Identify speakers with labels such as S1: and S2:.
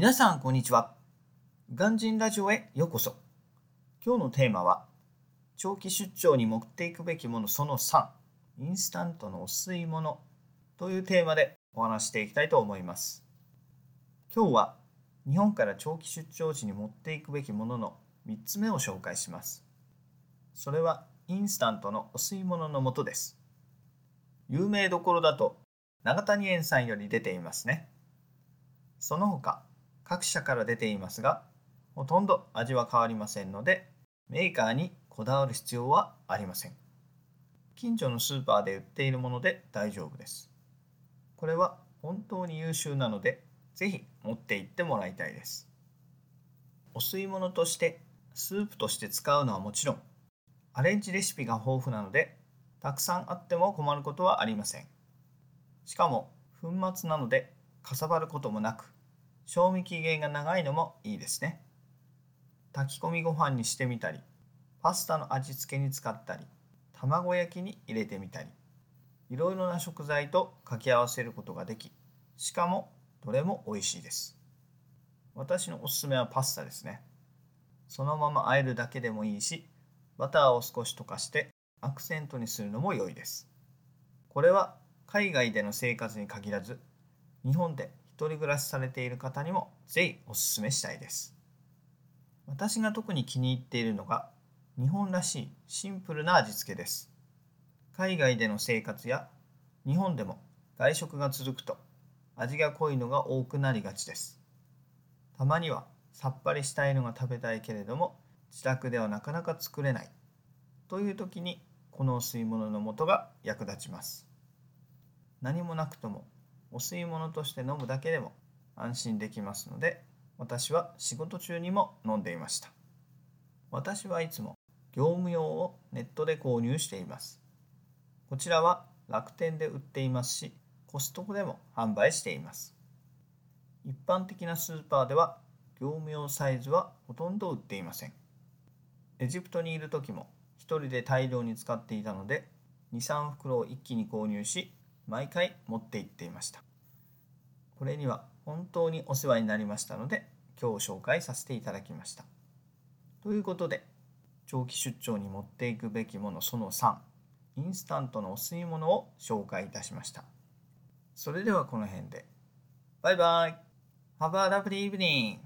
S1: 皆さんこんにちは。ガンジンラジオへようこそ。今日のテーマは長期出張に持っていくべきものその3インスタントのお吸い物というテーマでお話していきたいと思います。今日は日本から長期出張時に持っていくべきものの3つ目を紹介します。それはインスタントのお吸い物の素です。有名どころだと長谷園さんより出ていますね。その他各社から出ていますがほとんど味は変わりませんのでメーカーにこだわる必要はありません。近所のスーパーで売っているもので大丈夫です。これは本当に優秀なのでぜひ持って行ってもらいたいです。お吸い物としてスープとして使うのはもちろんアレンジレシピが豊富なのでたくさんあっても困ることはありませんしかも粉末なのでかさばることもなく賞味期限が長いのもいいですね。炊き込みご飯にしてみたりパスタの味付けに使ったり卵焼きに入れてみたり。いろいろな食材と掛け合わせることができしかもどれも美味しいです。私のおすすめはパスタですね。そのまま和えるだけでもいいしバターを少し溶かしてアクセントにするのも良いです。これは海外での生活に限らず日本で一人暮らしされている方にもぜひおすすめしたいです。私が特に気に入っているのが日本らしいシンプルな味付けです。海外での生活や日本でも外食が続くと味が濃いのが多くなりがちです。たまにはさっぱりしたいのが食べたいけれども自宅ではなかなか作れないという時にこのお吸い物の素が役立ちます何もなくともお吸い物として飲むだけでも安心できますので私は仕事中にも飲んでいました。私はいつも業務用をネットで購入しています。こちらは楽天で売っていますしコストコでも販売しています。一般的なスーパーでは業務用サイズはほとんど売っていません。エジプトにいる時も1人で大量に使っていたので23袋を一気に購入し毎回持って行っていました。これには本当にお世話になりましたので今日紹介させていただきました。ということで長期出張に持っていくべきものその3インスタントのお吸い物を紹介いたしました。それではこの辺で。バイバイ。Have a lovely evening